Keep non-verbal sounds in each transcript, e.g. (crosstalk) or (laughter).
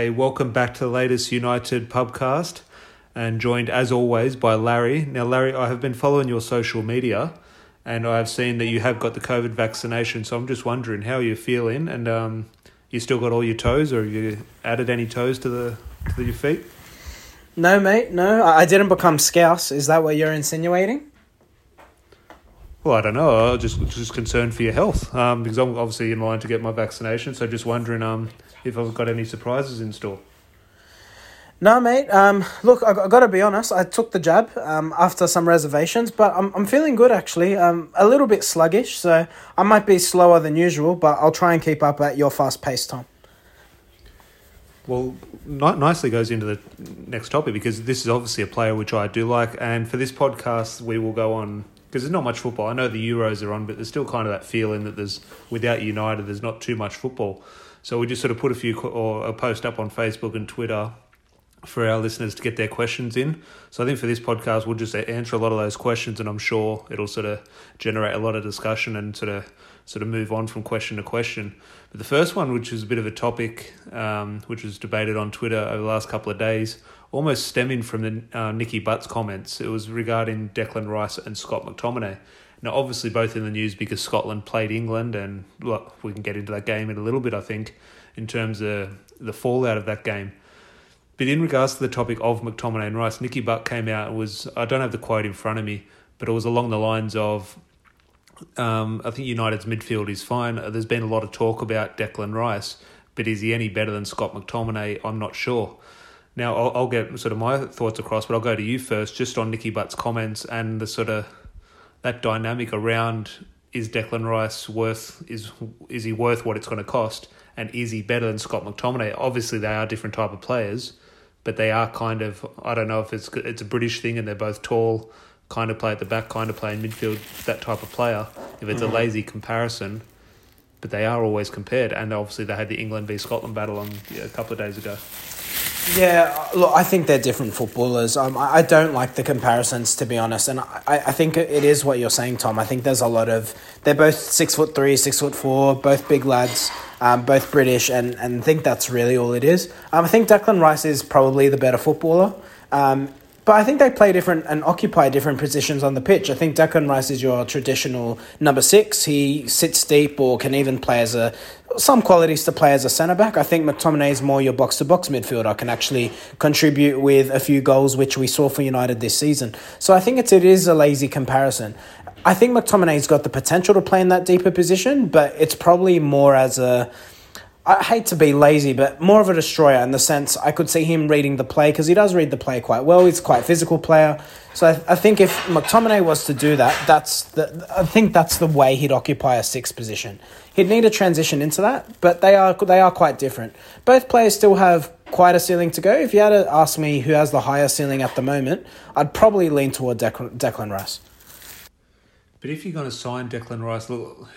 Okay, welcome back to the latest United pubcast and joined as always by Larry. Now, Larry, I have been following your social media and I have seen that you have got the COVID vaccination. So I'm just wondering how you're feeling and um, you still got all your toes or have you added any toes to the to your feet? No, mate, no. I didn't become scouse. Is that what you're insinuating? Well, I don't know. I was just just concerned for your health um, because I'm obviously in line to get my vaccination. So just wondering um, if I've got any surprises in store. No, mate. Um, look, I, I got to be honest. I took the jab um, after some reservations, but I'm, I'm feeling good actually. Um, a little bit sluggish, so I might be slower than usual, but I'll try and keep up at your fast pace, Tom. Well, ni- nicely goes into the next topic because this is obviously a player which I do like, and for this podcast we will go on because there's not much football. I know the Euros are on, but there's still kind of that feeling that there's without United, there's not too much football. So we just sort of put a few or a post up on Facebook and Twitter for our listeners to get their questions in. So I think for this podcast, we'll just answer a lot of those questions, and I'm sure it'll sort of generate a lot of discussion and sort of sort of move on from question to question. But the first one, which is a bit of a topic, um, which was debated on Twitter over the last couple of days, almost stemming from the uh, Nicky Butts comments. It was regarding Declan Rice and Scott McTominay. Now, obviously, both in the news because Scotland played England, and well, we can get into that game in a little bit, I think, in terms of the fallout of that game. But in regards to the topic of McTominay and Rice, Nicky Butt came out and was, I don't have the quote in front of me, but it was along the lines of, um, I think United's midfield is fine. There's been a lot of talk about Declan Rice, but is he any better than Scott McTominay? I'm not sure. Now, I'll, I'll get sort of my thoughts across, but I'll go to you first, just on Nicky Butt's comments and the sort of that dynamic around is Declan Rice worth is is he worth what it's going to cost, and is he better than Scott McTominay? Obviously, they are different type of players, but they are kind of I don't know if it's it's a British thing, and they're both tall, kind of play at the back, kind of play in midfield, that type of player. If it's mm-hmm. a lazy comparison, but they are always compared, and obviously they had the England v Scotland battle on yeah, a couple of days ago. Yeah, look, I think they're different footballers. Um, I don't like the comparisons, to be honest, and I, I think it is what you're saying, Tom. I think there's a lot of they're both six foot three, six foot four, both big lads, um, both British, and and think that's really all it is. Um, I think Declan Rice is probably the better footballer. Um, but I think they play different and occupy different positions on the pitch. I think Declan Rice is your traditional number six. He sits deep or can even play as a some qualities to play as a centre back. I think McTominay is more your box to box midfielder, can actually contribute with a few goals, which we saw for United this season. So I think it's, it is a lazy comparison. I think McTominay's got the potential to play in that deeper position, but it's probably more as a I hate to be lazy, but more of a destroyer in the sense I could see him reading the play because he does read the play quite well. He's quite a physical player, so I, I, think if McTominay was to do that, that's the I think that's the way he'd occupy a sixth position. He'd need a transition into that, but they are they are quite different. Both players still have quite a ceiling to go. If you had to ask me who has the higher ceiling at the moment, I'd probably lean toward Declan, Declan Rice. But if you're going to sign Declan Rice,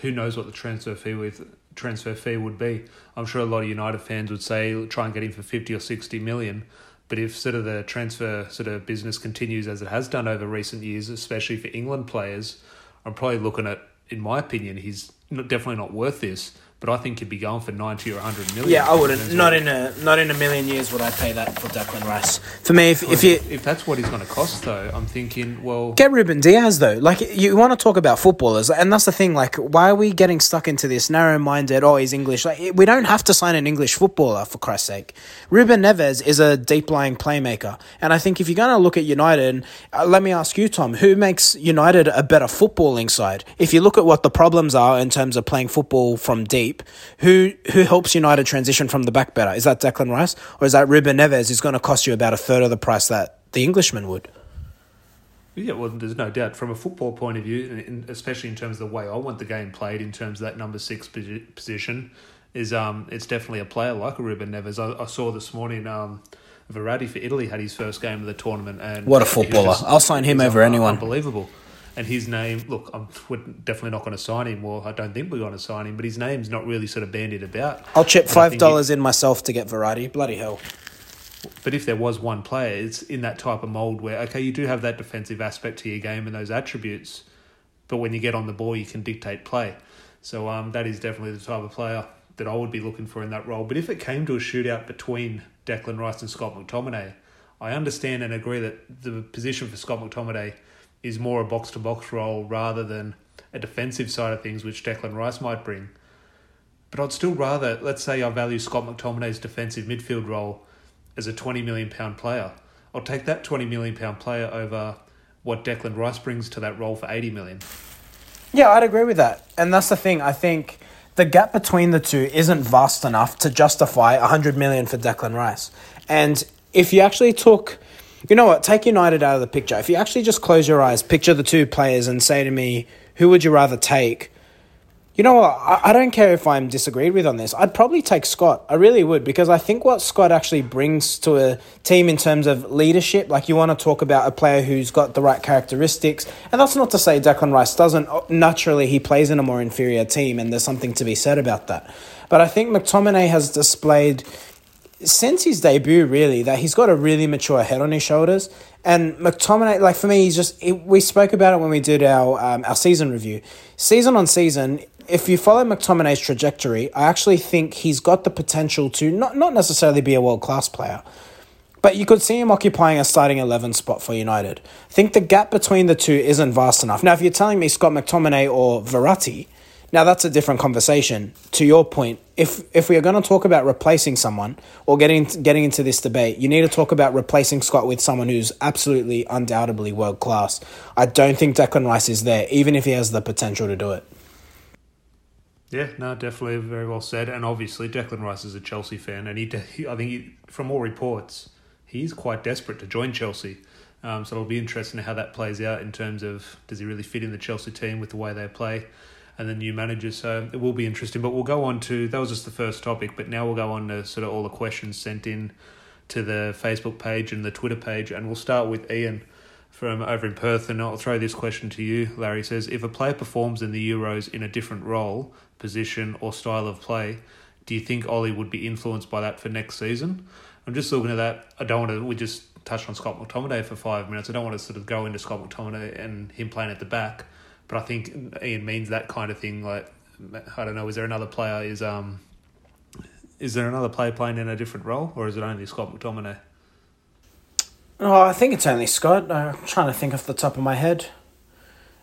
who knows what the transfer fee with transfer fee would be. I'm sure a lot of United fans would say try and get him for 50 or 60 million. But if sort of the transfer sort of business continues as it has done over recent years, especially for England players, I'm probably looking at, in my opinion, he's definitely not worth this but I think you'd be going for ninety or hundred million. Yeah, I wouldn't. Not in a not in a million years would I pay that for Declan Rice. For me, if, if you if that's what he's going to cost, though, I'm thinking, well, get Ruben Dias though. Like you want to talk about footballers, and that's the thing. Like, why are we getting stuck into this narrow-minded? Oh, he's English. Like, we don't have to sign an English footballer for Christ's sake. Ruben Neves is a deep-lying playmaker, and I think if you're going to look at United, uh, let me ask you, Tom, who makes United a better footballing side? If you look at what the problems are in terms of playing football from deep deep. Who who helps United transition from the back better? Is that Declan Rice or is that Ruben Neves? Who's going to cost you about a third of the price that the Englishman would? Yeah, well, there's no doubt. From a football point of view, especially in terms of the way I want the game played, in terms of that number six position, is um, it's definitely a player like a Ruben Neves. I, I saw this morning. Um, Verratti for Italy had his first game of the tournament, and what a footballer! Just, I'll sign him over anyone. Unbelievable and his name. Look, I'm, we're definitely not going to sign him. Well, I don't think we're going to sign him, but his name's not really sort of bandied about. I'll chip five dollars in myself to get Verratti. Bloody hell! But if there was one player, it's in that type of mold where okay, you do have that defensive aspect to your game and those attributes, but when you get on the ball, you can dictate play. So um, that is definitely the type of player. that I would be looking for in that role. But if it came to a shootout between Declan Rice and Scott McTominay, I understand and agree that the position for Scott McTominay is more a box to box role rather than a defensive side of things, which Declan Rice might bring. But I'd still rather, let's say, I value Scott McTominay's defensive midfield role as a twenty million pound player. I'll take that twenty million pound player over what Declan Rice brings to that role for eighty million. Yeah, I'd agree with that. And that's the thing. I think the gap between the two isn't vast enough to justify 100 million for Declan Rice. And if you actually took, you know what, take United out of the picture. If you actually just close your eyes, picture the two players and say to me, who would you rather take? You know what? I, I don't care if I'm disagreed with on this. I'd probably take Scott. I really would because I think what Scott actually brings to a team in terms of leadership, like you want to talk about a player who's got the right characteristics, and that's not to say Declan Rice doesn't. Oh, naturally, he plays in a more inferior team, and there's something to be said about that. But I think McTominay has displayed since his debut, really, that he's got a really mature head on his shoulders. And McTominay, like for me, he's just. It, we spoke about it when we did our um, our season review. Season on season, if you follow McTominay's trajectory, I actually think he's got the potential to not not necessarily be a world class player, but you could see him occupying a starting eleven spot for United. I think the gap between the two isn't vast enough. Now, if you're telling me Scott McTominay or Verratti, now that's a different conversation. To your point, if if we are going to talk about replacing someone or getting getting into this debate, you need to talk about replacing Scott with someone who's absolutely undoubtedly world class. I don't think Declan Rice is there, even if he has the potential to do it. Yeah, no, definitely very well said. And obviously, Declan Rice is a Chelsea fan, and he, he I think, he, from all reports, he's quite desperate to join Chelsea. Um, so it'll be interesting how that plays out in terms of does he really fit in the Chelsea team with the way they play and the new manager. So it will be interesting. But we'll go on to that was just the first topic, but now we'll go on to sort of all the questions sent in to the Facebook page and the Twitter page, and we'll start with Ian from over in Perth, and I'll throw this question to you. Larry says, if a player performs in the Euros in a different role, position, or style of play, do you think Ole would be influenced by that for next season? I'm just looking at that. I don't want to. We just touched on Scott McTominay for five minutes. I don't want to sort of go into Scott McTominay and him playing at the back. But I think Ian means that kind of thing. Like I don't know, is there another player? Is um, is there another player playing in a different role, or is it only Scott McTominay? Oh, I think it's only Scott. I'm trying to think off the top of my head.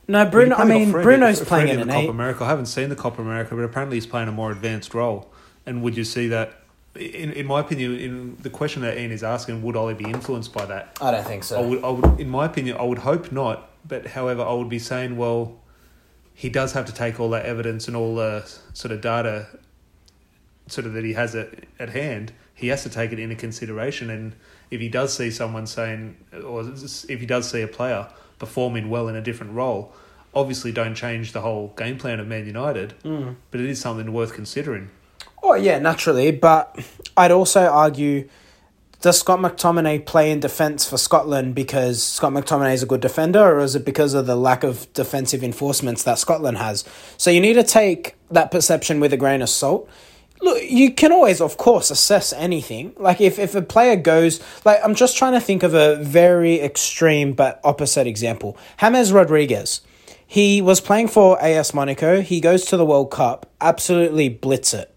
No, Bruno. I mean, Bruno's playing in, the Copa America. I haven't seen the Copa America, but apparently he's playing a more advanced role. And would you see that? In in my opinion, in the question that Ian is asking, would Ole be influenced by that? I don't think so. I would, I would, in my opinion, I would hope not. But however, I would be saying, well, he does have to take all that evidence and all the sort of data, sort of that he has at, at hand. He has to take it into consideration, and if he does see someone saying, or if he does see a player performing well in a different role, obviously don't change the whole game plan of Man United. Mm. But it is something worth considering. Oh yeah, naturally, but I'd also argue does Scott McTominay play in defence for Scotland because Scott McTominay is a good defender, or is it because of the lack of defensive enforcements that Scotland has? So you need to take that perception with a grain of salt. Look, you can always, of course, assess anything. Like if, if a player goes, like I'm just trying to think of a very extreme but opposite example. James Rodriguez. He was playing for AS Monaco. He goes to the World Cup, absolutely blitz it.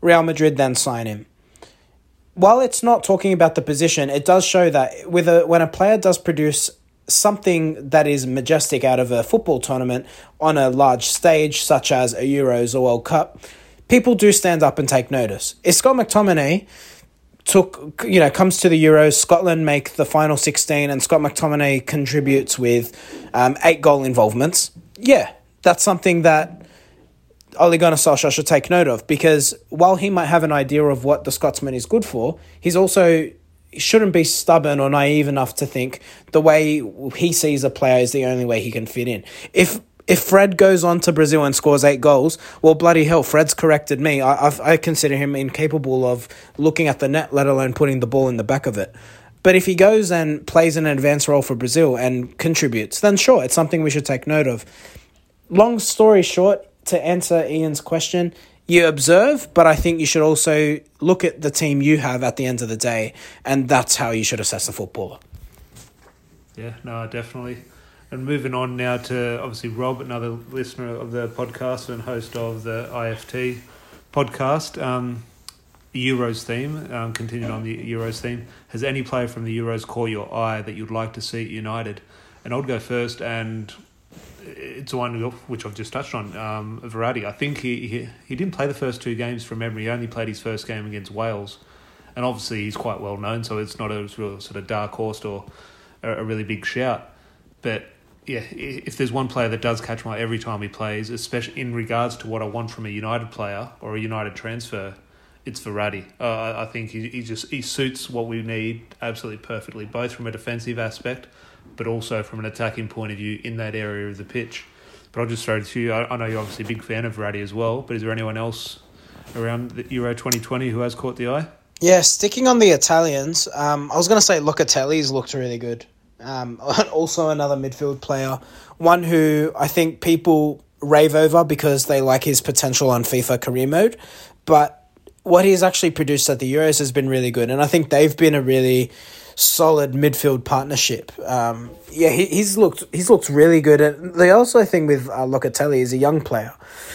Real Madrid then sign him while it's not talking about the position, it does show that with a when a player does produce something that is majestic out of a football tournament on a large stage, such as a Euros or World Cup, people do stand up and take notice. If Scott McTominay took you know comes to the Euros, Scotland make the final sixteen, and Scott McTominay contributes with um, eight goal involvements. Yeah, that's something that Ole Gunnar Solskjaer should take note of because while he might have an idea of what the Scotsman is good for, he's also shouldn't be stubborn or naive enough to think the way he sees a player is the only way he can fit in. If if Fred goes on to Brazil and scores eight goals, well, bloody hell, Fred's corrected me. I I've, I consider him incapable of looking at the net, let alone putting the ball in the back of it. But if he goes and plays an advanced role for Brazil and contributes, then sure, it's something we should take note of. Long story short, to answer Ian's question, you observe, but I think you should also look at the team you have at the end of the day, and that's how you should assess the footballer. Yeah, no, definitely. And moving on now to obviously Rob, another listener of the podcast and host of the IFT podcast. Um, Euros theme, um, continuing on the Euros theme. Has any player from the Euros caught your eye that you'd like to see at United? And I'll go first, and it's one which I've just touched on. Um, Verratti. I think he, he he didn't play the first two games from memory. He only played his first game against Wales, and obviously he's quite well known, so it's not a real sort of dark horse or a, really big shout. But yeah, if there's one player that does catch my every time he plays, especially in regards to what I want from a United player or a United transfer, it's Verratti. Uh, I think he, he just he suits what we need absolutely perfectly, both from a defensive aspect, but also from an attacking point of view in that area of the pitch. But I'll just throw it to you. I, know you're obviously a big fan of Verratti as well, but is there anyone else around the Euro 2020 who has caught the eye? Yeah, sticking on the Italians, um, I was going to say Locatelli's looked really good. Um, (laughs) also another midfield player, one who I think people rave over because they like his potential on FIFA career mode, but what he's actually produced at the Euros has been really good, and I think they've been a really solid midfield partnership. Um, yeah, he, he's looked he's looked really good. And the also thing with uh, Locatelli is a young player.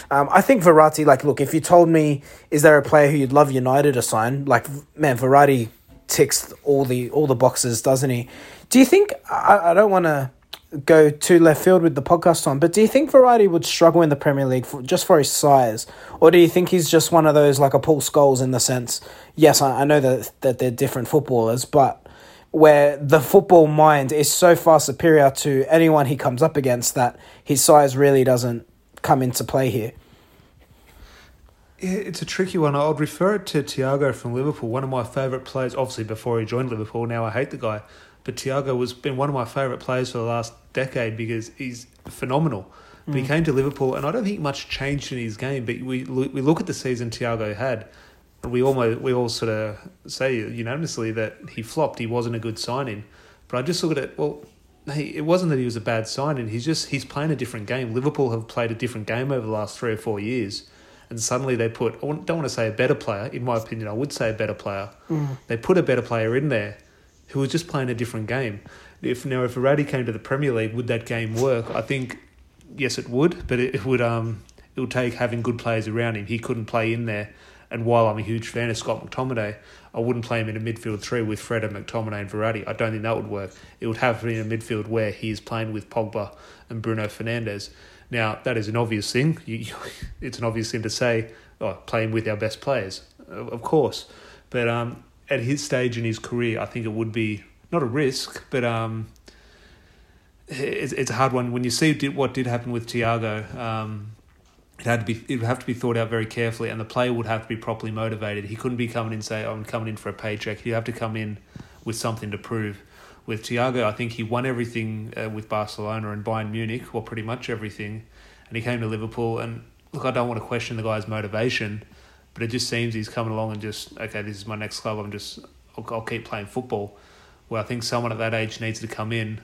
Um, I think Verratti, like, look, if you told me, is there a player who you'd love United to sign? Like, man, Verratti ticks all the all the boxes, doesn't he? Do you think? I, I don't want to go too left field with the podcast on, but do you think Verratti would struggle in the Premier League for, just for his size, or do you think he's just one of those like a Paul Scholes in the sense? Yes, I, I know that that they're different footballers, but where the football mind is so far superior to anyone he comes up against that his size really doesn't come into play here. Yeah, it's a tricky one. I'd refer it to Thiago from Liverpool, one of my favourite players. Obviously, before he joined Liverpool, now I hate the guy. But Thiago has been one of my favourite players for the last decade because he's phenomenal. Mm. But he mm. came to Liverpool, and I don't think much changed in his game. But we we look at the season Thiago had, we almost we all sort of say unanimously that he flopped. He wasn't a good signing. But I just look at it. Well, hey, it wasn't that he was a bad signing. He's just he's playing a different game. Liverpool have played a different game over the last three or four years and suddenly they put I don't want to say a better player in my opinion I would say a better player mm. they put a better player in there who was just playing a different game if now if Verratti came to the Premier League would that game work I think yes it would but it, it would um it would take having good players around him he couldn't play in there and while I'm a huge fan of Scott McTominay I wouldn't play him in a midfield three with Fred and McTominay and Verratti I don't think that would work it would have to be in a midfield where he is playing with Pogba and Bruno Fernandes now, that is an obvious thing. (laughs) You, it's an obvious thing to say, oh, playing with our best players, of course. But um, at his stage in his career, I think it would be not a risk, but um, it's, it's a hard one. When you see what did happen with Thiago, um, it had to be it would have to be thought out very carefully, and the player would have to be properly motivated. He couldn't be coming in say, oh, "I'm coming in for a paycheck." He'd have to come in with something to prove with Thiago, I think he won everything uh, with Barcelona and Bayern Munich, well, pretty much everything. And he came to Liverpool. And look, I don't want to question the guy's motivation, but it just seems he's coming along and just, okay, this is my next club. I'm just, I'll, I'll keep playing football. Where I think someone at that age needs to come in,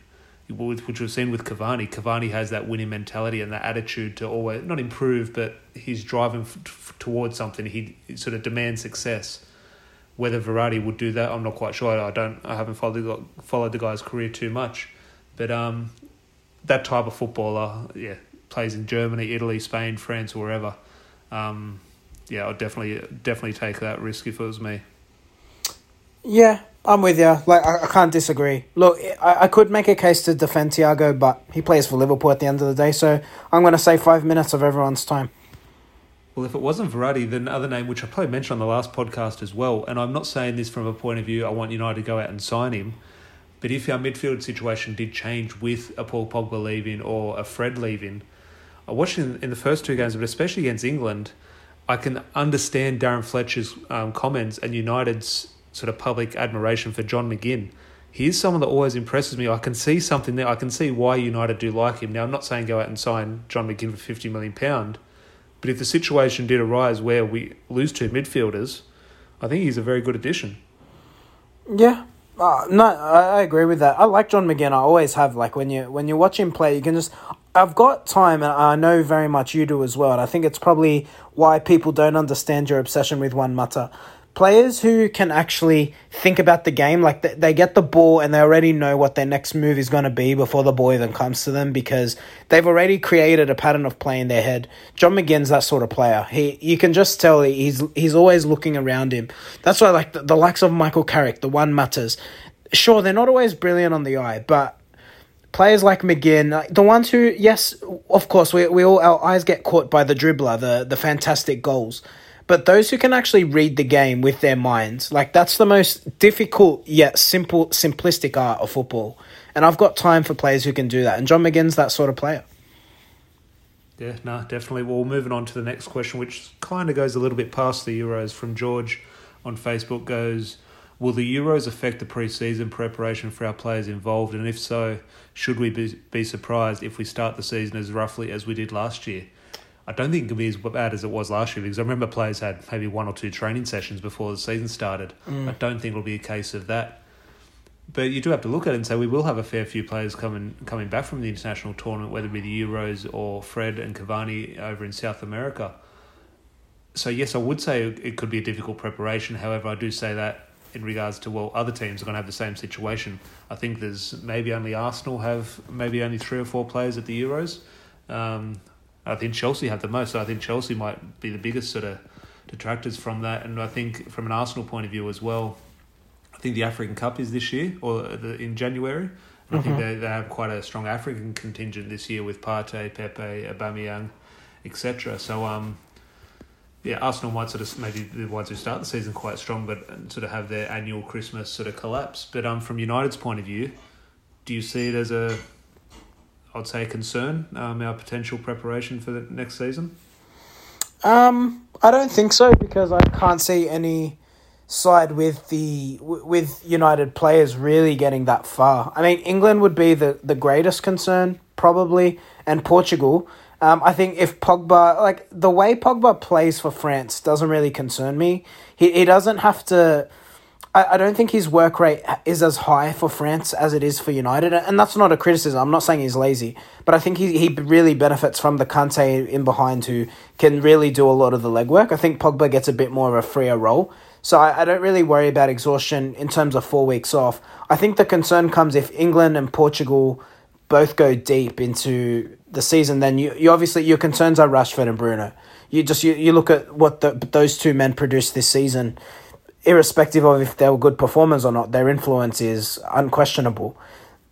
which we've seen with Cavani. Cavani has that winning mentality and that attitude to always, not improve, but he's driving f- towards something. He, sort of demands success whether Verratti would do that, I'm not quite sure. I don't. I haven't followed the, followed the guy's career too much, but um, that type of footballer, yeah, plays in Germany, Italy, Spain, France, wherever. Um, yeah, I'd definitely definitely take that risk if it was me. Yeah, I'm with you. Like I, I can't disagree. Look, I, I could make a case to defend Thiago, but he plays for Liverpool at the end of the day, so I'm going to say five minutes of everyone's time. Well, if it wasn't Verratti, then another name, which I probably mentioned on the last podcast as well, and I'm not saying this from a point of view I want United to go out and sign him, but if our midfield situation did change with a Paul Pogba leaving or a Fred leaving, I watched in, in the first two games, but especially against England, I can understand Darren Fletcher's um, comments and United's sort of public admiration for John McGinn. He is someone that always impresses me. I can see something there. I can see why United do like him. Now, I'm not saying go out and sign John McGinn for fifty million pound, but if the situation did arise where we lose two midfielders, I think he's a very good addition. Yeah, uh, no, I, I agree with that. I like John McGinn. I always have. Like when you when you watch him play, you can just. I've got time, and I know very much you do as well. And I think it's probably why people don't understand your obsession with Juan Mata. Players who can actually think about the game, like they, they get the ball and they already know what their next move is going to be before the ball even comes to them because they've already created a pattern of play in their head. John McGinn's that sort of player. He you can just tell he's he's always looking around him. That's why like the, the likes of Michael Carrick, the Juan Matas. Sure, they're not always brilliant on the eye, but players like McGinn, uh, the ones who, yes, of course, we, we all our eyes get caught by the dribbler, the the fantastic goals. But those who can actually read the game with their minds, like that's the most difficult yet simple, simplistic art of football. And I've got time for players who can do that. And John McGinn's that sort of player. Yeah, no, definitely. Well, moving on to the next question, which kind of goes a little bit past the Euros from George on Facebook goes, Will the Euros affect the pre-season preparation for our players involved? And if so, should we be, be surprised if we start the season as roughly as we did last year? I don't think it can be as bad as it was last year because I remember players had maybe one or two training sessions before the season started. Mm. I don't think it'll be a case of that. But you do have to look at it and say we will have a fair few players coming coming back from the international tournament, whether it be the Euros or Fred and Cavani over in South America. So yes, I would say it could be a difficult preparation. However, I do say that in regards to well, other teams are going to have the same situation. I think there's maybe only Arsenal have maybe only three or four players at the Euros. Um, I think Chelsea have the most. So I think Chelsea might be the biggest sort of detractors from that. And I think from an Arsenal point of view as well, I think the African Cup is this year or the, in January. Mm-hmm. I think mm-hmm. they, they have quite a strong African contingent this year with Partey, Pepe, Aubameyang, etc. So um, yeah, Arsenal might sort of maybe the ones who start the season quite strong, but sort of have their annual Christmas sort of collapse. But um, from United's point of view, do you see it as a I'd say, concern, um, our potential preparation for the next season? Um, I don't think so because I can't see any side with the with United players really getting that far. I mean, England would be the, the greatest concern probably, and Portugal. Um, I think if Pogba, like the way Pogba plays for France, doesn't really concern me. He he doesn't have to I, don't think his work rate is as high for France as it is for United, and that's not a criticism. I'm not saying he's lazy, but I think he, he really benefits from the Kante in behind who can really do a lot of the legwork. I think Pogba gets a bit more of a freer role. So I, I don't really worry about exhaustion in terms of four weeks off. I think the concern comes if England and Portugal both go deep into the season, then you, you obviously your concerns are Rashford and Bruno. You just you, you look at what the, those two men produced this season irrespective of if they were good performers or not, their influence is unquestionable.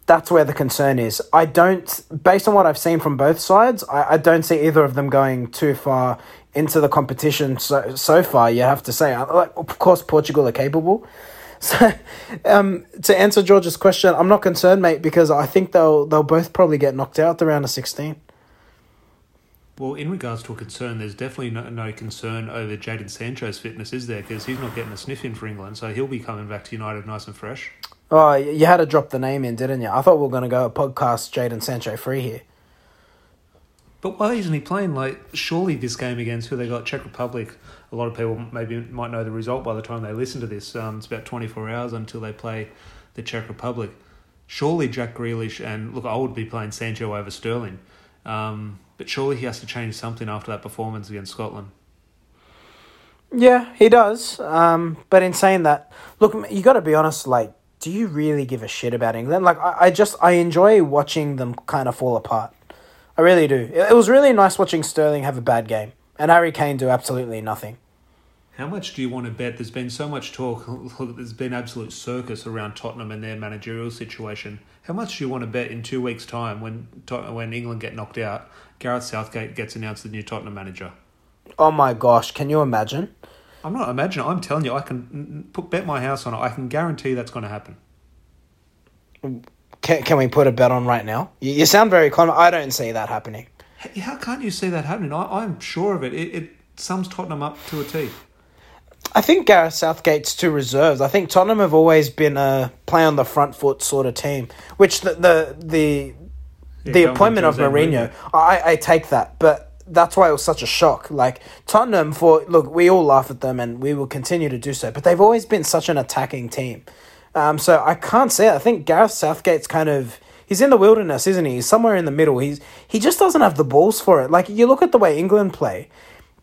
That's where the concern is. I don't, based on what I've seen from both sides, I, I don't see either of them going too far into the competition so, so far, you have to say. Uh, of course, Portugal are capable. (laughs) So, um, to answer George's question, I'm not concerned, mate, because I think they'll they'll both probably get knocked out the round of 16. Well, in regards to a concern, there's definitely no, no concern over Jadon Sancho's fitness, is there? Because he's not getting a sniff in for England, so he'll be coming back to United nice and fresh. Oh, you had to drop the name in, didn't you? I thought we were going to go a podcast Jadon Sancho free here. But why isn't he playing? Like, surely this game against who they got, Czech Republic, a lot of people maybe might know the result by the time they listen to this. Um, it's about 24 hours until they play the Czech Republic. Surely Jack Grealish and, look, I would be playing Sancho over Sterling. Um, but surely he has to change something after that performance against Scotland. Yeah, he does. Um, but in saying that, look, you got to be honest. Like, do you really give a shit about England? Like, I, I just I enjoy watching them kind of fall apart. I really do. It, it was really nice watching Sterling have a bad game and Harry Kane do absolutely nothing. How much do you want to bet? There's been so much talk. (laughs) There's been absolute circus around Tottenham and their managerial situation. How much do you want to bet in two weeks' time when when England get knocked out, Gareth Southgate gets announced the new Tottenham manager? Oh my gosh! Can you imagine? I'm not imagining. I'm telling you, I can put bet my house on it. I can guarantee that's going to happen. Can, can we put a bet on right now? You, you sound very confident. I don't see that happening. How can't you see that happening? I, I'm sure of it. It, it sums Tottenham up to a T. I think Gareth Southgate's two reserves. I think Tottenham have always been a play on the front foot sort of team, which the the the, yeah, the appointment of Mourinho, I, I take that, but that's why it was such a shock. Like Tottenham, for look, we all laugh at them, and we will continue to do so. But they've always been such an attacking team. Um, so I can't say. I think Gareth Southgate's kind of he's in the wilderness, isn't he? He's somewhere in the middle. He's he just doesn't have the balls for it. Like you look at the way England play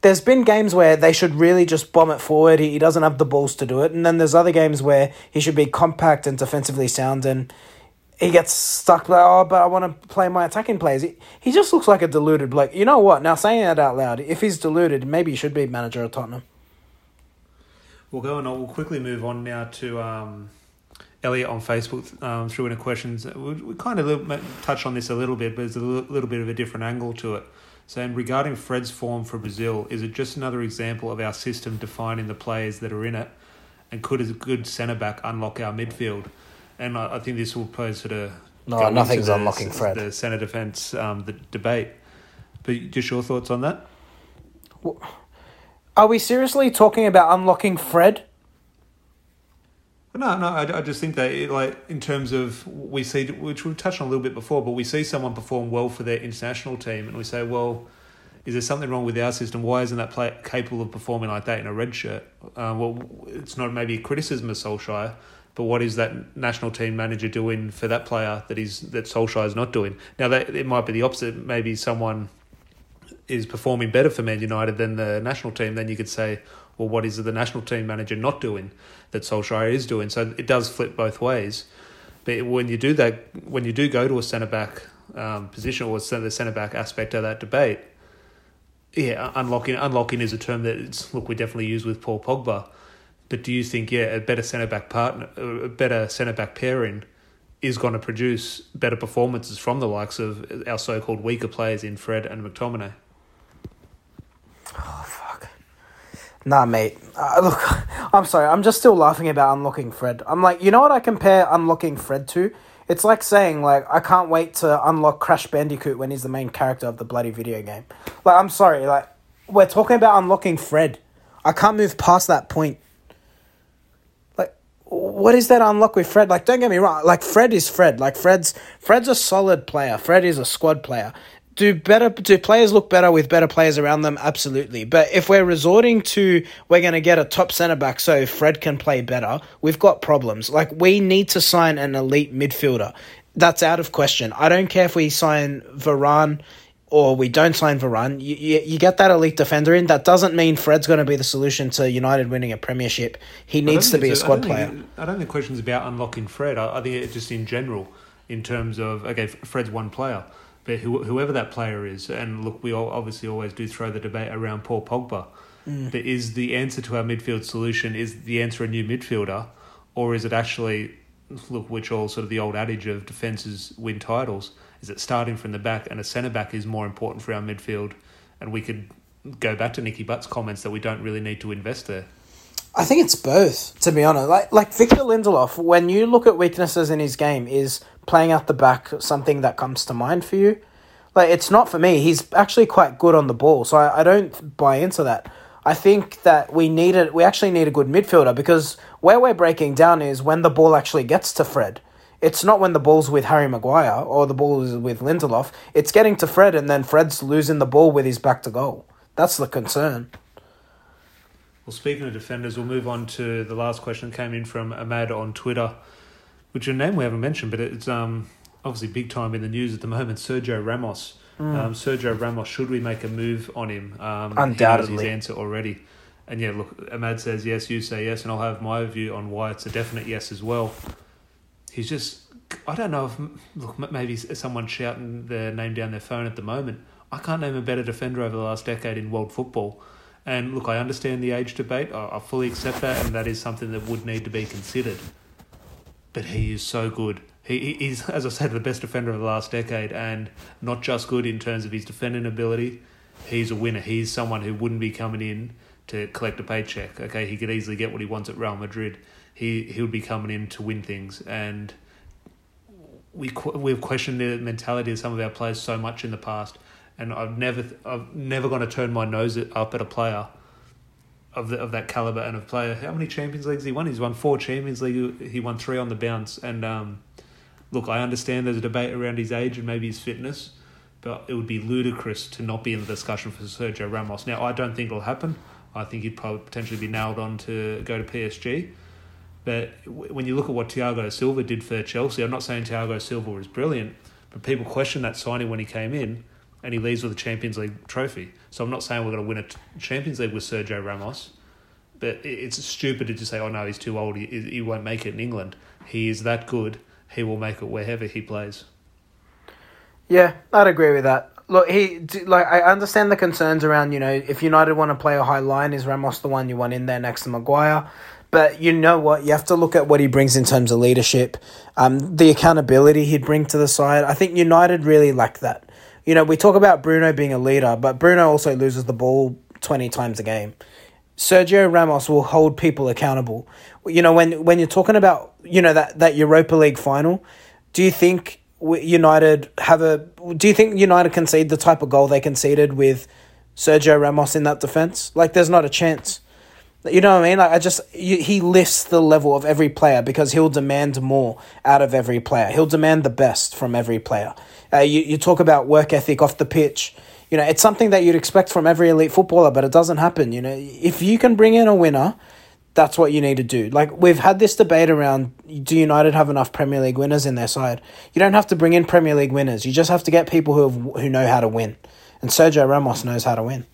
there's been games where they should really just bomb it forward. He, he doesn't have the balls to do it, and then there's other games where he should be compact and defensively sound, and he gets stuck like, oh, but I want to play my attacking players. He, he just looks like a deluded bloke. You know what? Now saying that out loud, if he's deluded, maybe he should be manager of Tottenham. We'll go on. We'll quickly move on now to um, Elliot on Facebook um, threw in a questions. We, we kind of touched on this a little bit, but there's a little bit of a different angle to it. Saying regarding Fred's form for Brazil, is it just another example of our system defining the players that are in it? And could a good centre back unlock our midfield? And I, I think this will pose sort of no, nothing's the, unlocking Fred. The centre defence um, the debate. But just your thoughts on that? Are we seriously talking about unlocking Fred? No, no, I, I just think that, it, like, in terms of we see, which we've touched on a little bit before, but we see someone perform well for their international team, and we say, well, is there something wrong with our system? Why isn't that player capable of performing like that in a red shirt? Uh, well, it's not maybe a criticism of Solskjaer, but what is that national team manager doing for that player that is that Solskjaer is not doing? Now, that it might be the opposite. Maybe someone is performing better for Man United than the national team. Then you could say, well, what is the national team manager not doing that Solskjaer is doing? So it does flip both ways. But when you do that, when you do go to a centre back um, position or the centre back aspect of that debate, yeah, unlocking unlocking is a term that look we definitely use with Paul Pogba. But do you think yeah, a better centre back partner, a better centre back pairing, is going to produce better performances from the likes of our so called weaker players in Fred and McTominay? Nah, mate. Uh, look, (laughs) I'm sorry. I'm just still laughing about unlocking Fred. I'm like, you know what I compare unlocking Fred to? It's like saying like I can't wait to unlock Crash Bandicoot when he's the main character of the bloody video game. Like I'm sorry, like we're talking about unlocking Fred. I can't move past that point. Like what is that unlock with Fred? Like don't get me wrong, like Fred is Fred. Like Fred's Fred's a solid player. Fred is a squad player do better do players look better with better players around them? Absolutely. But if we're resorting to we're going to get a top center back so fred can play better we've got problems. Like we need to sign an elite midfielder. That's out of question. I don't care if we sign Varane or we don't sign Varane. You, you, you get that elite defender in. That doesn't mean fred's going to be the solution to united winning a premiership. He needs to be a squad I player. think, i don't think the question's about unlocking fred. I, I think it's just in general in terms of okay fred's one player but who, whoever that player is, and look, we all obviously always do throw the debate around Paul Pogba. Mm. But is the answer to our midfield solution is the answer a new midfielder, or is it actually look, which all sort of the old adage of defenses win titles? Is it starting from the back and a centre back is more important for our midfield, and we could go back to Nicky Butt's comments that we don't really need to invest there. I think it's both, to be honest. Like like Victor Lindelof, when you look at weaknesses in his game, is playing out the back something that comes to mind for you? Like it's not for me. He's actually quite good on the ball, so I, I don't buy into that. I think that we need it. We actually need a good midfielder because where we're breaking down is when the ball actually gets to Fred. It's not when the ball's with Harry Maguire or the ball is with Lindelof. It's getting to Fred and then Fred's losing the ball with his back to goal. That's the concern. Well, speaking of defenders, we'll move on to the last question that came in from Ahmad on Twitter, which a name we haven't mentioned, but it's um, obviously big time in the news at the moment. Sergio Ramos. Mm. Um, Sergio Ramos, should we make a move on him? Um, Undoubtedly. his answer already. And yeah, look, Ahmad says yes, you say yes, and I'll have my view on why it's a definite yes as well. He's just, I don't know if, look, maybe someone shouting their name down their phone at the moment. I can't name a better defender over the last decade in world football. And look, I understand the age debate. I, I fully accept that, and that is something that would need to be considered. But he is so good. He, is, (laughs) as I said, the best defender of the last decade, and not just good in terms of his defending ability. He's a winner. He's someone who wouldn't be coming in to collect a paycheck. Okay, he could easily get what he wants at Real Madrid. He he would be coming in to win things, and we we've questioned the mentality of some of our players so much in the past and I've never I've never going to turn my nose up at a player of the, of that caliber and of player. How many Champions Leagues he won? He's won four Champions League. He won three on the bounce. And um, look, I understand there's a debate around his age and maybe his fitness, but it would be ludicrous to not be in the discussion for Sergio Ramos. Now, I don't think it'll happen. I think he'd probably potentially be nailed on to go to PSG. But when you look at what Thiago Silva did for Chelsea, I'm not saying Thiago Silva was brilliant, but people questioned that signing when he came in and he leaves with a Champions League trophy. So I'm not saying we're going to win a Champions League with Sergio Ramos, but it's stupid to just say, oh no, he's too old, he, he won't make it in England. He is that good, he will make it wherever he plays. Yeah, I'd agree with that. Look, he like I understand the concerns around you know if United want to play a high line, is Ramos the one you want in there next to Maguire? But you know what, you have to look at what he brings in terms of leadership, um, the accountability he'd bring to the side. I think United really lack that. You know, we talk about Bruno being a leader, but Bruno also loses the ball twenty times a game. Sergio Ramos will hold people accountable. You know, when when you're talking about you know that that Europa League final, do you think United have a? Do you think United concede the type of goal they conceded with Sergio Ramos in that defense? Like, there's not a chance. You know what I mean? Like, I just you, he lifts the level of every player because he'll demand more out of every player. He'll demand the best from every player. Uh, you you talk about work ethic off the pitch. You know, it's something that you'd expect from every elite footballer, but it doesn't happen. You know, if you can bring in a winner, that's what you need to do. Like we've had this debate around do United have enough Premier League winners in their side? You don't have to bring in Premier League winners. You just have to get people who have, who know how to win. And Sergio Ramos knows how to win.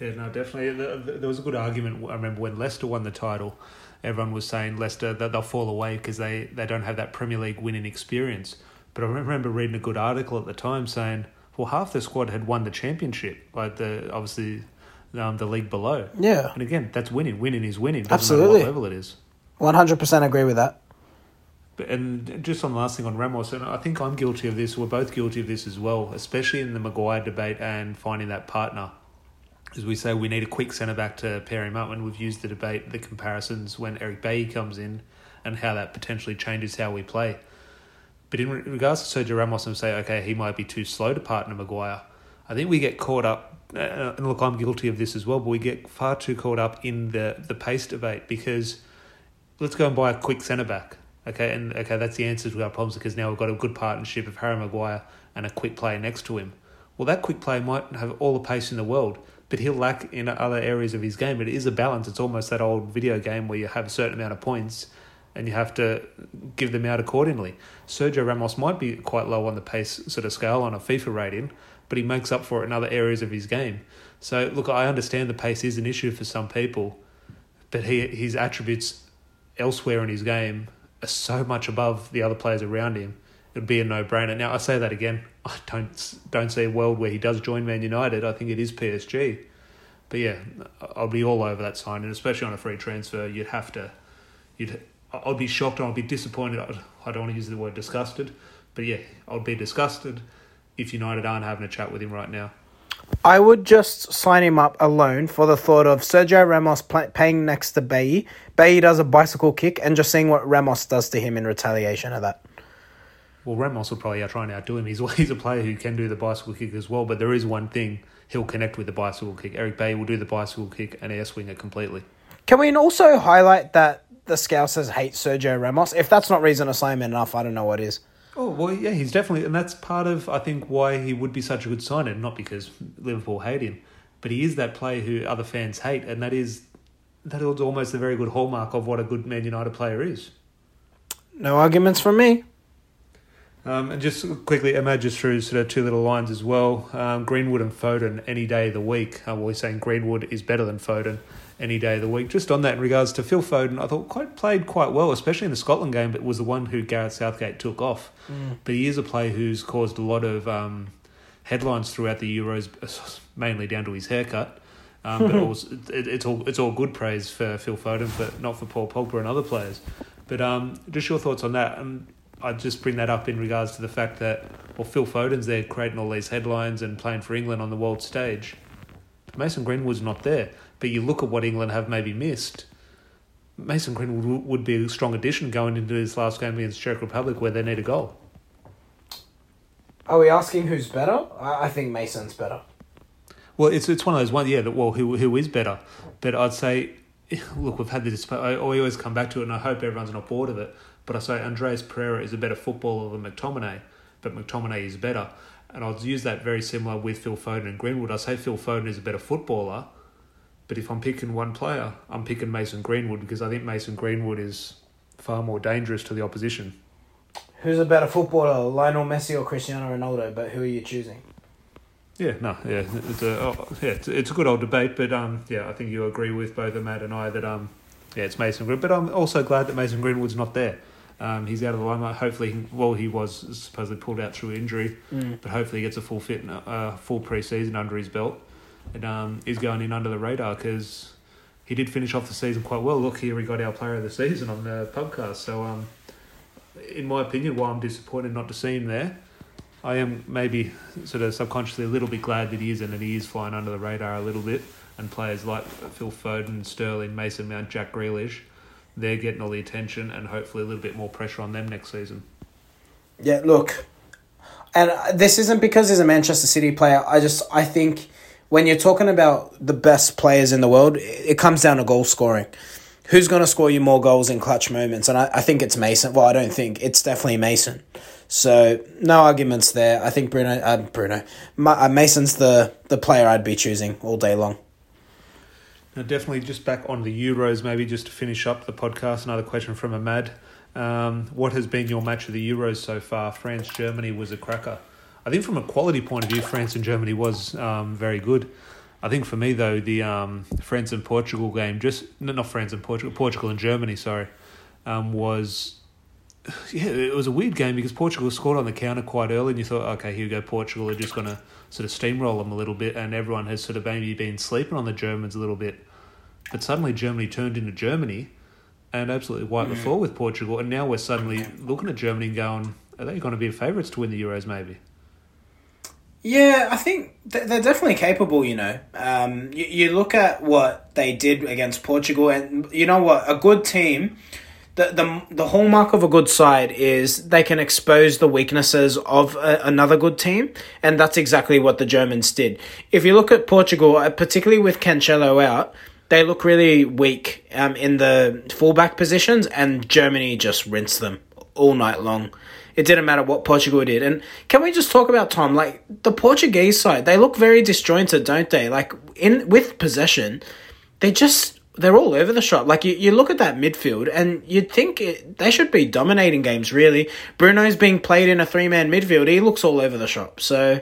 Yeah, no, definitely. The- the- There was a good argument. I remember when Leicester won the title, everyone was saying Leicester that they'll fall away because they, they don't have that Premier League winning experience. But I remember reading a good article at the time saying, well, half the squad had won the championship, like the obviously um, the league below. Yeah. And again, that's winning. Winning is winning. Doesn't Absolutely. matter what level it is. 100% agree with that. But, and just on the last thing on Ramos, and I think I'm guilty of this. We're both guilty of this as well, especially in the Maguire debate and finding that partner. As we say, we need a quick centre back to pair him up, and we've used the debate, the comparisons when Eric Bailly comes in, and how that potentially changes how we play. But in regards to Sergio Ramos, and say, okay, he might be too slow to partner Maguire. I think we get caught up, uh, and look, I'm guilty of this as well. But we get far too caught up in the the pace debate because let's go and buy a quick centre back. Okay, and okay, that's the answer to our problems because now we've got a good partnership of Harry Maguire and a quick player next to him. Well, that quick player might have all the pace in the world, but he'll lack in other areas of his game. It is a balance. It's almost that old video game where you have a certain amount of points and you have to give them out accordingly. Sergio Ramos might be quite low on the pace sort of scale on a FIFA rating, but he makes up for it in other areas of his game. So, look, I understand the pace is an issue for some people, but he his attributes elsewhere in his game are so much above the other players around him. It would be a no brainer. Now I say that again. I don't don't see a world where he does join Man United. I think it is PSG. But yeah, I'll be all over that sign, and especially on a free transfer, you'd have to. You'd. I'd be shocked I'd be disappointed. I'd- I don't want to use the word disgusted, but yeah, I'd be disgusted if United aren't having a chat with him right now. I would just sign him up alone for the thought of Sergio Ramos pla paying next to Bailly. Bailly does a bicycle kick and just seeing what Ramos does to him in retaliation of that. Well, Ramos will probably try and outdo him. He's (laughs) he's a player who can do the bicycle kick as well. But there is one thing he'll connect with the bicycle kick. Eric Bay will do the bicycle kick and air swing it completely. Can we also highlight that the Scousers hate Sergio Ramos? If that's not reason to sign him enough, I don't know what is. Oh well, yeah, he's definitely, and that's part of I think why he would be such a good signer. Not because Liverpool hate him, but he is that player who other fans hate, and that is that is almost a very good hallmark of what a good Man United player is. No arguments from me. Um, and just quickly, Emma just threw sort of two little lines as well. Um, Greenwood and Foden any day of the week. Uh, we're saying Greenwood is better than Foden any day of the week. Just on that, in regards to Phil Foden, I thought quite played quite well, especially in the Scotland game. But was the one who Gareth Southgate took off. But he is a player who's caused a lot of um, headlines throughout the Euros, (laughs) mainly down to his haircut. Um, but (laughs) also, it, it's all it's all good praise for Phil Foden, but not for Paul Pogba and other players. But um, just your thoughts on that, and I'd just bring that up in regards to the fact that well, Phil Foden's there creating all these headlines and playing for England on the world stage. Mason Greenwood's not there, but you look at what England have maybe missed. Mason Greenwood would be a strong addition going into this last game against Czech Republic, where they need a goal. Are we asking who's better? I, I think Mason's better. Well, it's it's one of those ones, yeah. That well, who who is better? But I'd say, (laughs) look, we've had this. I, I always come back to it, and I hope everyone's not bored of it. But I say Andreas Pereira is a better footballer than McTominay, but McTominay is better. And I'd use that very similar with Phil Foden and Greenwood. I say Phil Foden is a better footballer, but if I'm picking one player, I'm picking Mason Greenwood because I think Mason Greenwood is far more dangerous to the opposition. Who's a better footballer, Lionel Messi or Cristiano Ronaldo? But who are you choosing? Yeah, no, yeah, it's a oh, yeah, it's, it's a good old debate, but um, yeah, I think you agree with both Matt and I that um, yeah, it's Mason Green, but I'm also glad that Mason Greenwood's not there. Um, he's out of the limelight. Hopefully, well, he was supposedly pulled out through injury, Mm. but hopefully he gets a full fit, and, uh, full preseason under his belt, and um, he's going in under the radar because he did finish off the season quite well. Look here, we got our player of the season on the podcast. So, um, in my opinion, while I'm disappointed not to see him there, I am maybe sort of subconsciously a little bit glad that he is and that he is flying under the radar a little bit. And players like Phil Foden, Sterling, Mason Mount, Jack Grealish, they're getting all the attention and hopefully a little bit more pressure on them next season. Yeah, look, and this isn't because he's a Manchester City player. I just I think when you're talking about the best players in the world, it it comes down to goal scoring. Who's going to score you more goals in clutch moments? And I, I think it's Mason. Well, I don't think it's definitely Mason. So no arguments there. I think Bruno, uh, Bruno, Ma- uh, Mason's the the player I'd be choosing all day long. Now, definitely just back on the Euros, maybe just to finish up the podcast. Another question from Ahmad. Um, what has been your match of the Euros so far? France Germany was a cracker. I think from a quality point of view, France and Germany was um, very good. I think for me though, the um, France and Portugal game, just not France and Portugal, Portugal and Germany, sorry, um, was (sighs) yeah, it was a weird game because Portugal scored on the counter quite early, and you thought, okay, here we go, Portugal are just going to sort of steamroll them a little bit, and everyone has sort of maybe been sleeping on the Germans a little bit. But suddenly Germany turned into Germany and absolutely wiped the floor with Portugal, and now we're suddenly looking at Germany and going, are they going to be favourites to win the Euros? Maybe. Yeah, I think they're definitely capable, you know. Um, you, you look at what they did against Portugal, and you know what? A good team, the, the, the hallmark of a good side is they can expose the weaknesses of a, another good team, and that's exactly what the Germans did. If you look at Portugal, uh, particularly with Cancelo out, they look really weak um, in the fullback positions, and Germany just rinsed them all night long. It didn't matter what Portugal did. And can we just talk about Tom? Like the Portuguese side, they look very disjointed, don't they? Like in with possession, they just they're all over the shop. Like you, you look at that midfield, and you'd think it, they should be dominating games. Really, Bruno's being played in a three man midfield. He looks all over the shop. So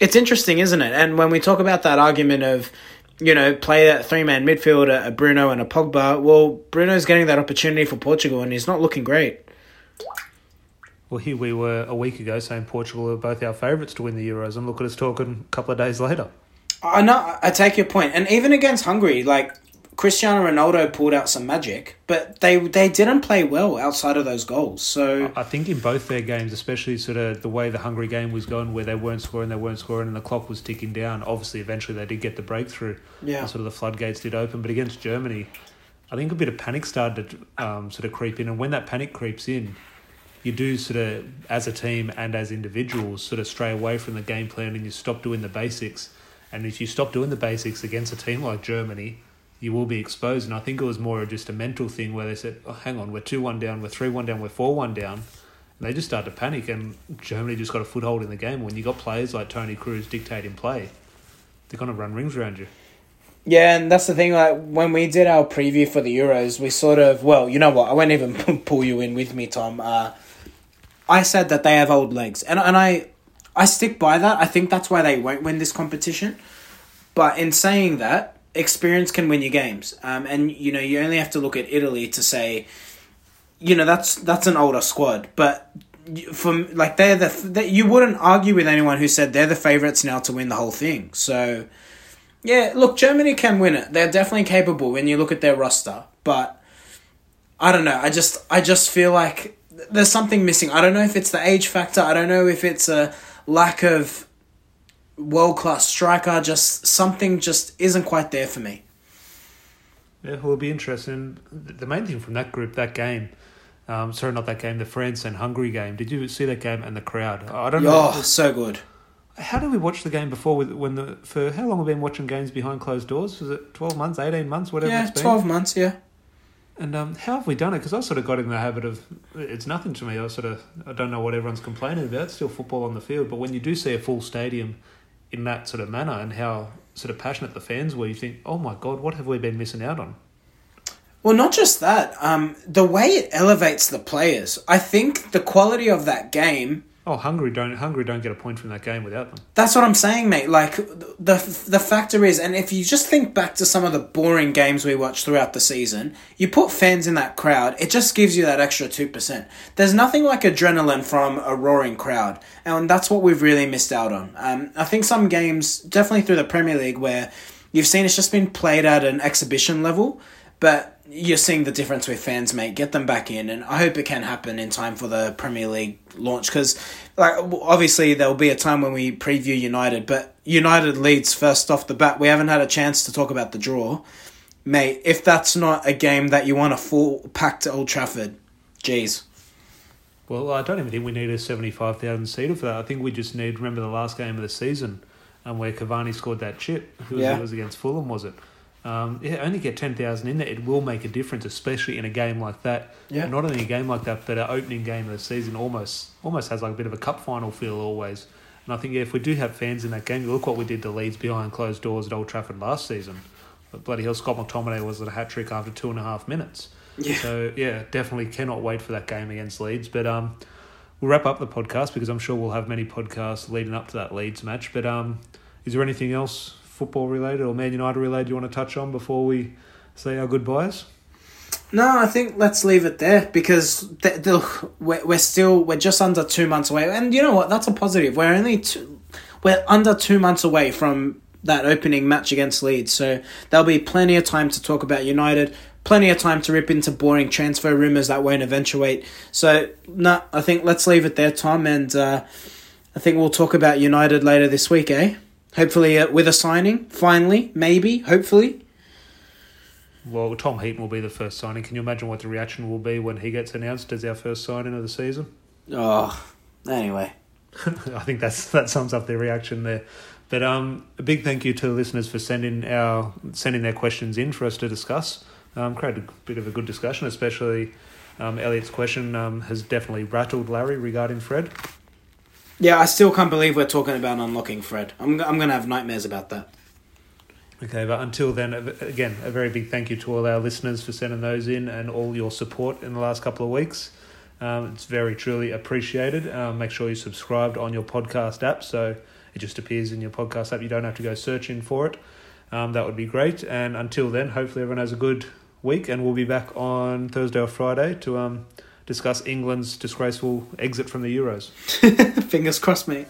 it's interesting, isn't it? And when we talk about that argument of you know, play that three man midfield, a, a Bruno and a Pogba. Well, Bruno's getting that opportunity for Portugal, and he's not looking great. Well, here we were a week ago saying Portugal are both our favourites to win the Euros, and look at us talking a couple of days later. I know, I take your point, and even against Hungary, like Cristiano Ronaldo pulled out some magic, but they they didn't play well outside of those goals. So I think in both their games, especially sort of the way the Hungary game was going, where they weren't scoring, they weren't scoring, and the clock was ticking down. Obviously, eventually they did get the breakthrough. yeah, sort of the floodgates did open, but against Germany, I think a bit of panic started to um, sort of creep in, and when that panic creeps in, you do sort of, as a team and as individuals, sort of stray away from the game plan and you stop doing the basics. And if you stop doing the basics against a team like Germany, you will be exposed. And I think it was more of just a mental thing where they said, oh, hang on, we're 2 1 down, we're 3 1 down, we're 4 1 down. And they just started to panic, and Germany just got a foothold in the game. When you got players like Toni Kroos dictating play, they're going to run rings around you. yeah, and that's the thing. Like when we did our preview for the Euros, we sort of well, you know what? I won't even (laughs) pull you in with me, Tom. Uh, I said that they have old legs, and and I I stick by that. I think that's why they won't win this competition. But in saying that, experience can win you games. Um, and you know you only have to look at Italy to say, you know that's that's an older squad, but from like they're the that you wouldn't argue with anyone who said they're the favorites now to win the whole thing. So yeah, look, Germany can win it. They're definitely capable when you look at their roster, but I don't know. I just I just feel like there's something missing. I don't know if it's the age factor. I don't know if it's a lack of world class striker. Just something just isn't quite there for me. Yeah, well, it'll be interesting. The main thing from that group, that game, um, sorry, not that game, the France and Hungary game. Did you see that game and the crowd? I don't know. Oh, so good. How did we watch the game before? With when the for how long have we been watching games behind closed doors? Was it twelve months, eighteen months, whatever Yeah, it's been? twelve months. Yeah. And um, how have we done it? Because I sort of got in the habit of it's nothing to me. I sort of I don't know what everyone's complaining about. It's still football on the field, but when you do see a full stadium in that sort of manner and how sort of passionate the fans were, you think, oh my god, what have we been missing out on? Well, not just that. Um, the way it elevates the players. I think the quality of that game. Oh, Hungary don't Hungary don't get a point from that game without them. That's what I'm saying, mate. Like the the factor is, and if you just think back to some of the boring games we watched throughout the season, you put fans in that crowd, it just gives you that extra two percent. There's nothing like adrenaline from a roaring crowd, and that's what we've really missed out on. Um, I think some games, definitely through the Premier League, where you've seen it's just been played at an exhibition level, but you're seeing the difference with fans, mate. Get them back in, and I hope it can happen in time for the Premier League launch. Because, like, obviously there will be a time when we preview United, but United leads first off the bat. We haven't had a chance to talk about the draw, mate. If that's not a game that you want a full packed Old Trafford, jeez. Well, I don't even think we need a seventy-five thousand seater for that. I think we just need. Remember the last game of the season, and where Cavani scored that chip. Who was, Yeah. it was against Fulham, was it? Um, yeah, only get ten thousand in there. It will make a difference, especially in a game like that. Yeah. Not only a game like that, but our opening game of the season almost almost has like a bit of a cup final feel always. And I think yeah, if we do have fans in that game, look what we did to Leeds behind closed doors at Old Trafford last season. But bloody hell, Scott McTominay was at a hat trick after two and a half minutes. Yeah. So yeah, definitely cannot wait for that game against Leeds. But um, we'll wrap up the podcast because I'm sure we'll have many podcasts leading up to that Leeds match. But um, is there anything else football related or Man United related you want to touch on before we say our goodbyes? No, I think let's leave it there because we're, we're still we're just under two months away, and you know what? That's a positive. We're only two, we're under two months away from that opening match against Leeds, so there'll be plenty of time to talk about United. Plenty of time to rip into boring transfer rumors that won't eventuate. So, no, I think let's leave it there, Tom, and uh, I think we'll talk about United later this week, eh? Hopefully, uh, with a signing, finally, maybe, hopefully. Well, Tom Heaton will be the first signing. Can you imagine what the reaction will be when he gets announced as our first signing of the season? Oh, anyway. (laughs) I think that's that sums up their reaction there. But um, a big thank you to the listeners for sending our sending their questions in for us to discuss. Um, created a bit of a good discussion, especially um, Elliot's question um, has definitely rattled Larry regarding Fred. Yeah, I still can't believe we're talking about unlocking Fred. I'm, I'm to have nightmares about that. Okay, but until then, again, a very big thank you to all our listeners for sending those in and all your support in the last couple of weeks. Um, it's very truly appreciated. Um, make sure you subscribed on your podcast app so it just appears in your podcast app. You don't have to go searching for it. Um, that would be great. And until then, hopefully everyone has a good week, and we'll be back on Thursday or Friday to um, discuss England's disgraceful exit from the Euros. (laughs) Fingers crossed, mate.